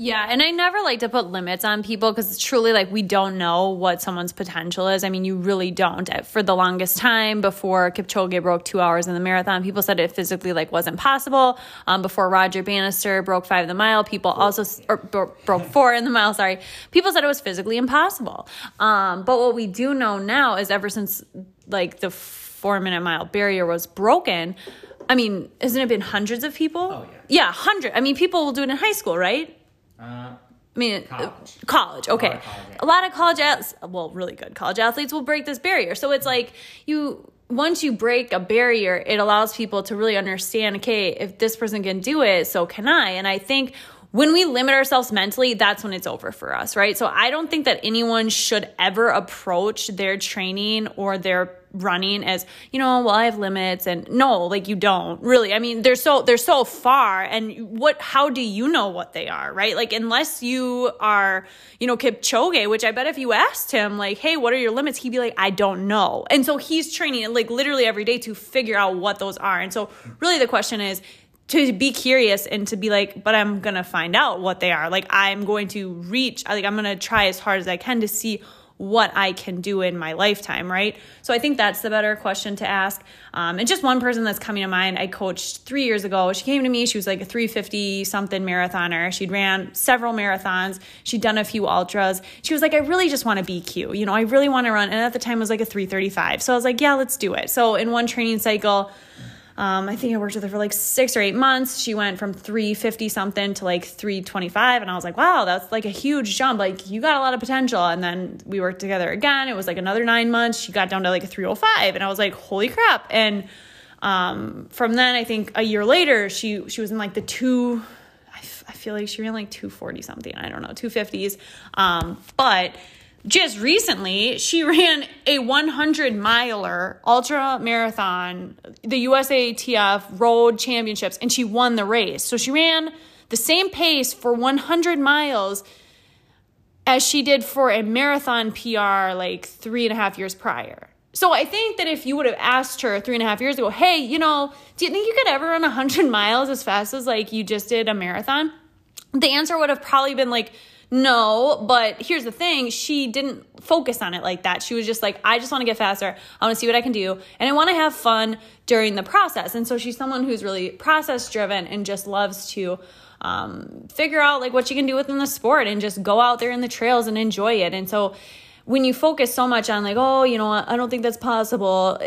yeah, and I never like to put limits on people because it's truly like we don't know what someone's potential is. I mean, you really don't. For the longest time before Kipchoge broke two hours in the marathon, people said it physically like wasn't possible. Um, before Roger Bannister broke five in the mile, people also or, broke four in the mile. Sorry, people said it was physically impossible. Um, but what we do know now is ever since like the four minute mile barrier was broken. I mean, hasn't it been hundreds of people? Oh yeah. Yeah, hundred. I mean, people will do it in high school, right? Uh, I mean, college. college. Okay, a lot of college, college, a lot of college athletes, well, really good college athletes will break this barrier. So it's like you once you break a barrier, it allows people to really understand. Okay, if this person can do it, so can I. And I think when we limit ourselves mentally, that's when it's over for us, right? So I don't think that anyone should ever approach their training or their running as, you know, well, I have limits and no, like you don't really. I mean, they're so they're so far and what how do you know what they are, right? Like unless you are, you know, Kipchoge, which I bet if you asked him like, "Hey, what are your limits?" he'd be like, "I don't know." And so he's training like literally every day to figure out what those are. And so really the question is to be curious and to be like, but I'm gonna find out what they are. Like I'm going to reach, like I'm gonna try as hard as I can to see what I can do in my lifetime, right? So I think that's the better question to ask. Um, and just one person that's coming to mind, I coached three years ago. She came to me, she was like a 350 something marathoner. She'd ran several marathons, she'd done a few ultras. She was like, I really just want to BQ, you know, I really want to run. And at the time it was like a 335. So I was like, yeah, let's do it. So in one training cycle, um, I think I worked with her for like six or eight months. She went from 350 something to like 325. And I was like, wow, that's like a huge jump. Like, you got a lot of potential. And then we worked together again. It was like another nine months. She got down to like a 305. And I was like, holy crap. And um, from then, I think a year later, she, she was in like the two, I, f- I feel like she ran like 240 something. I don't know, 250s. Um, but just recently she ran a 100 miler ultra marathon the usatf road championships and she won the race. So she ran the same pace for 100 miles as she did for a marathon pr like three and a half years prior. So i think that if you would have asked her three and a half years ago hey you know do you think you could ever run 100 miles as fast as like you just did a marathon? The answer would have probably been like no, but here's the thing she didn't focus on it like that. She was just like, I just want to get faster. I want to see what I can do. And I want to have fun during the process. And so she's someone who's really process driven and just loves to um, figure out like what she can do within the sport and just go out there in the trails and enjoy it. And so when you focus so much on like, oh, you know, I don't think that's possible,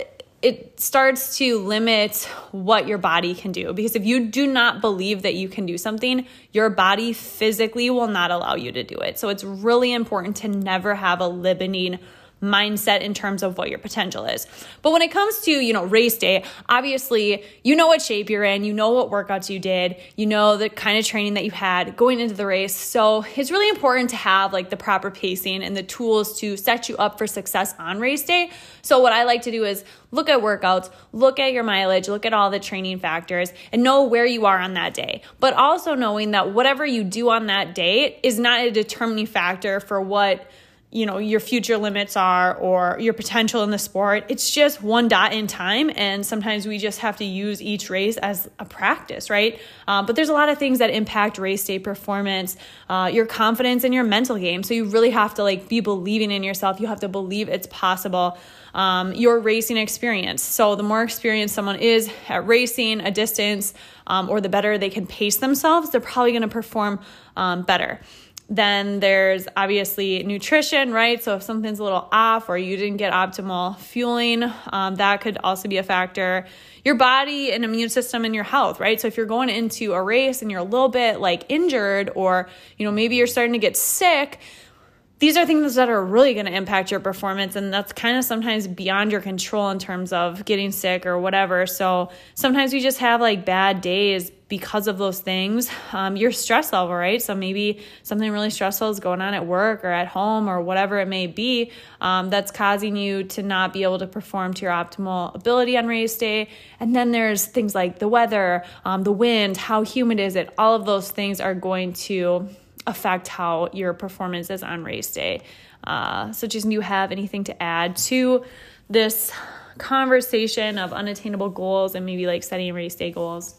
it starts to limit what your body can do because if you do not believe that you can do something, your body physically will not allow you to do it. So it's really important to never have a limiting mindset in terms of what your potential is. But when it comes to, you know, race day, obviously you know what shape you're in, you know what workouts you did, you know the kind of training that you had going into the race. So it's really important to have like the proper pacing and the tools to set you up for success on race day. So what I like to do is look at workouts, look at your mileage, look at all the training factors, and know where you are on that day. But also knowing that whatever you do on that day is not a determining factor for what you know your future limits are or your potential in the sport. It's just one dot in time and sometimes we just have to use each race as a practice right? Uh, but there's a lot of things that impact race day performance uh, your confidence in your mental game. So you really have to like be believing in yourself. You have to believe it's possible. Um, your racing experience. So the more experienced someone is at racing a distance um, or the better they can pace themselves they're probably going to perform um, better then there's obviously nutrition, right? So if something's a little off or you didn't get optimal fueling, um, that could also be a factor. Your body and immune system and your health, right? So if you're going into a race and you're a little bit like injured or, you know, maybe you're starting to get sick, these are things that are really going to impact your performance and that's kind of sometimes beyond your control in terms of getting sick or whatever so sometimes we just have like bad days because of those things um, your stress level right so maybe something really stressful is going on at work or at home or whatever it may be um, that's causing you to not be able to perform to your optimal ability on race day and then there's things like the weather um, the wind how humid is it all of those things are going to affect how your performance is on race day. Uh, so, Jason, do you have anything to add to this conversation of unattainable goals and maybe like setting race day goals?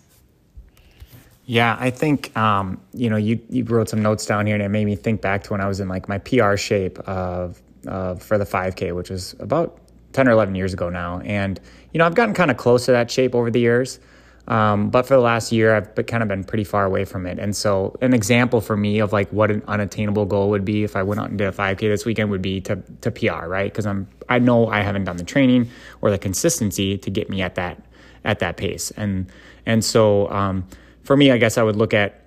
Yeah, I think um, you know you you wrote some notes down here, and it made me think back to when I was in like my PR shape of for the 5K, which was about 10 or 11 years ago now. And you know I've gotten kind of close to that shape over the years. Um, but for the last year, I've been, kind of been pretty far away from it. And so, an example for me of like what an unattainable goal would be if I went out and did a 5K this weekend would be to to PR, right? Because I'm I know I haven't done the training or the consistency to get me at that at that pace. And and so um, for me, I guess I would look at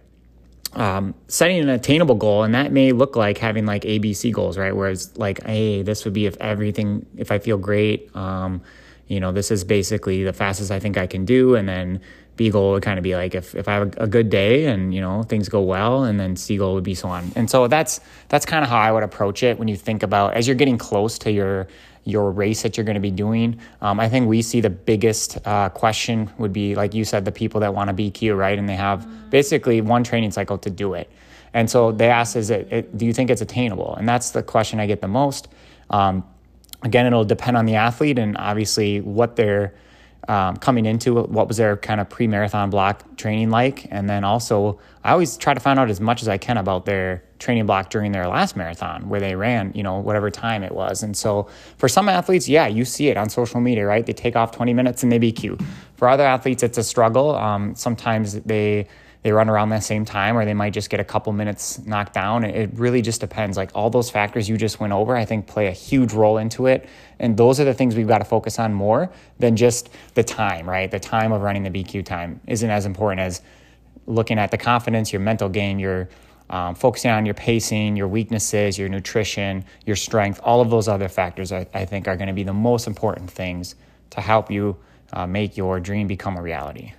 um, setting an attainable goal, and that may look like having like ABC goals, right? Whereas like, hey, this would be if everything, if I feel great. Um, you know, this is basically the fastest I think I can do. And then B goal would kind of be like if, if I have a, a, good day and you know things go well, and then C goal would be so on. And so that's that's kind of how I would approach it when you think about as you're getting close to your your race that you're going to be doing. Um, I think we see the biggest uh, question would be like you said, the people that want to BQ right, and they have mm-hmm. basically one training cycle to do it. And so they ask, is it, it, do you think it's attainable? And that's the question I get the most. Um, again, it'll depend on the athlete and obviously what they're um, coming into, what was their kind of pre marathon block training like. And then also, I always try to find out as much as I can about their training block during their last marathon where they ran, you know, whatever time it was. And so for some athletes, yeah, you see it on social media, right? They take off 20 minutes and they BQ. For other athletes, it's a struggle. Um, sometimes they, they run around the same time or they might just get a couple minutes knocked down. It really just depends. Like all those factors you just went over, I think play a huge role into it. And those are the things we've got to focus on more than just the time, right? The time of running the BQ time isn't as important as looking at the confidence, your mental game, your um, focusing on your pacing, your weaknesses, your nutrition, your strength, all of those other factors I, I think are going to be the most important things to help you uh, make your dream become a reality.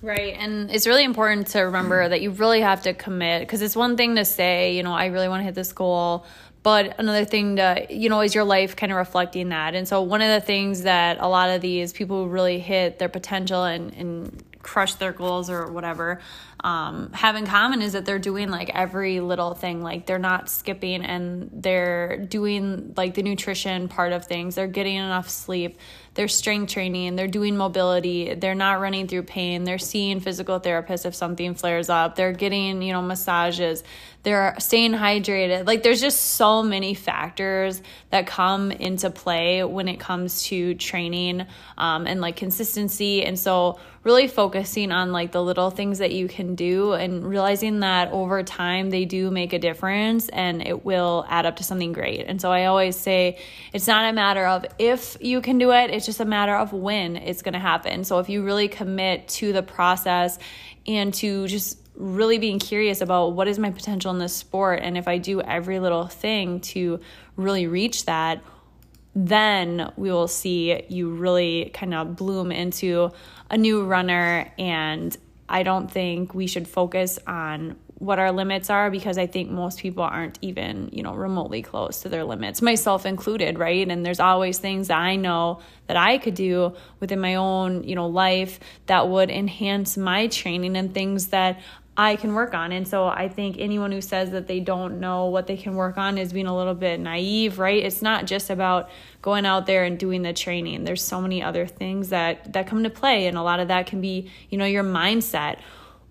Right. And it's really important to remember that you really have to commit because it's one thing to say, you know, I really want to hit this goal. But another thing to, you know, is your life kind of reflecting that. And so, one of the things that a lot of these people who really hit their potential and, and crush their goals or whatever um, have in common is that they're doing like every little thing. Like they're not skipping and they're doing like the nutrition part of things. They're getting enough sleep they're strength training, they're doing mobility, they're not running through pain, they're seeing physical therapists if something flares up, they're getting, you know, massages, they're staying hydrated. Like there's just so many factors that come into play when it comes to training um, and like consistency. And so really focusing on like the little things that you can do and realizing that over time they do make a difference and it will add up to something great. And so I always say it's not a matter of if you can do it, it's just a matter of when it's going to happen. So if you really commit to the process and to just really being curious about what is my potential in this sport and if I do every little thing to really reach that, then we will see you really kind of bloom into a new runner and I don't think we should focus on what our limits are because I think most people aren't even, you know, remotely close to their limits, myself included, right? And there's always things that I know that I could do within my own, you know, life that would enhance my training and things that I can work on. And so I think anyone who says that they don't know what they can work on is being a little bit naive, right? It's not just about going out there and doing the training. There's so many other things that that come into play and a lot of that can be, you know, your mindset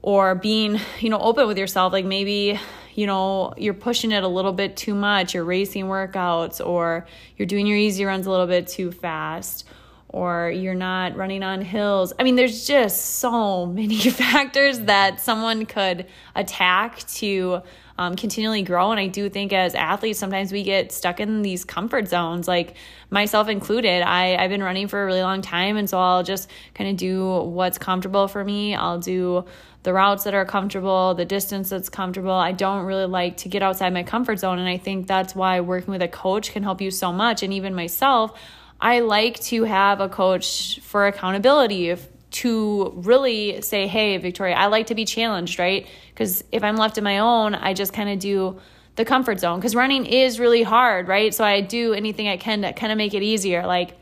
or being, you know, open with yourself. Like maybe, you know, you're pushing it a little bit too much, you're racing workouts, or you're doing your easy runs a little bit too fast, or you're not running on hills. I mean, there's just so many factors that someone could attack to um, continually grow. And I do think as athletes, sometimes we get stuck in these comfort zones, like myself included. I, I've been running for a really long time. And so I'll just kind of do what's comfortable for me. I'll do the routes that are comfortable, the distance that's comfortable. I don't really like to get outside my comfort zone. And I think that's why working with a coach can help you so much. And even myself, I like to have a coach for accountability. If, to really say, hey, Victoria, I like to be challenged, right? Because if I'm left on my own, I just kind of do the comfort zone because running is really hard, right? So I do anything I can to kind of make it easier, like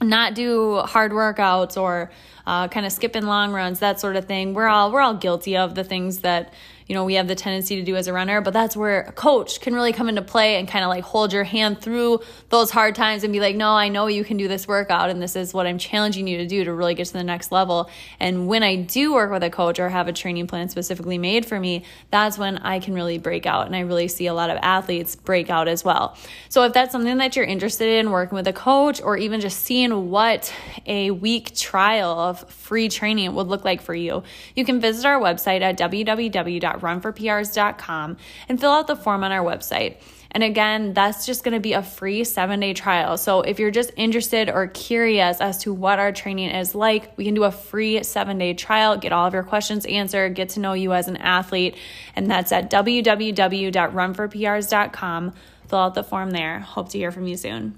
not do hard workouts or uh, kind of skipping long runs, that sort of thing. We're all we're all guilty of the things that you know we have the tendency to do as a runner but that's where a coach can really come into play and kind of like hold your hand through those hard times and be like no i know you can do this workout and this is what i'm challenging you to do to really get to the next level. And when i do work with a coach or have a training plan specifically made for me that's when i can really break out and i really see a lot of athletes break out as well. So if that's something that you're interested in working with a coach or even just seeing what a week trial of free training would look like for you you can visit our website at www runforprs.com and fill out the form on our website. And again, that's just going to be a free seven day trial. So if you're just interested or curious as to what our training is like, we can do a free seven day trial, get all of your questions answered, get to know you as an athlete. And that's at www.runforprs.com. Fill out the form there. Hope to hear from you soon.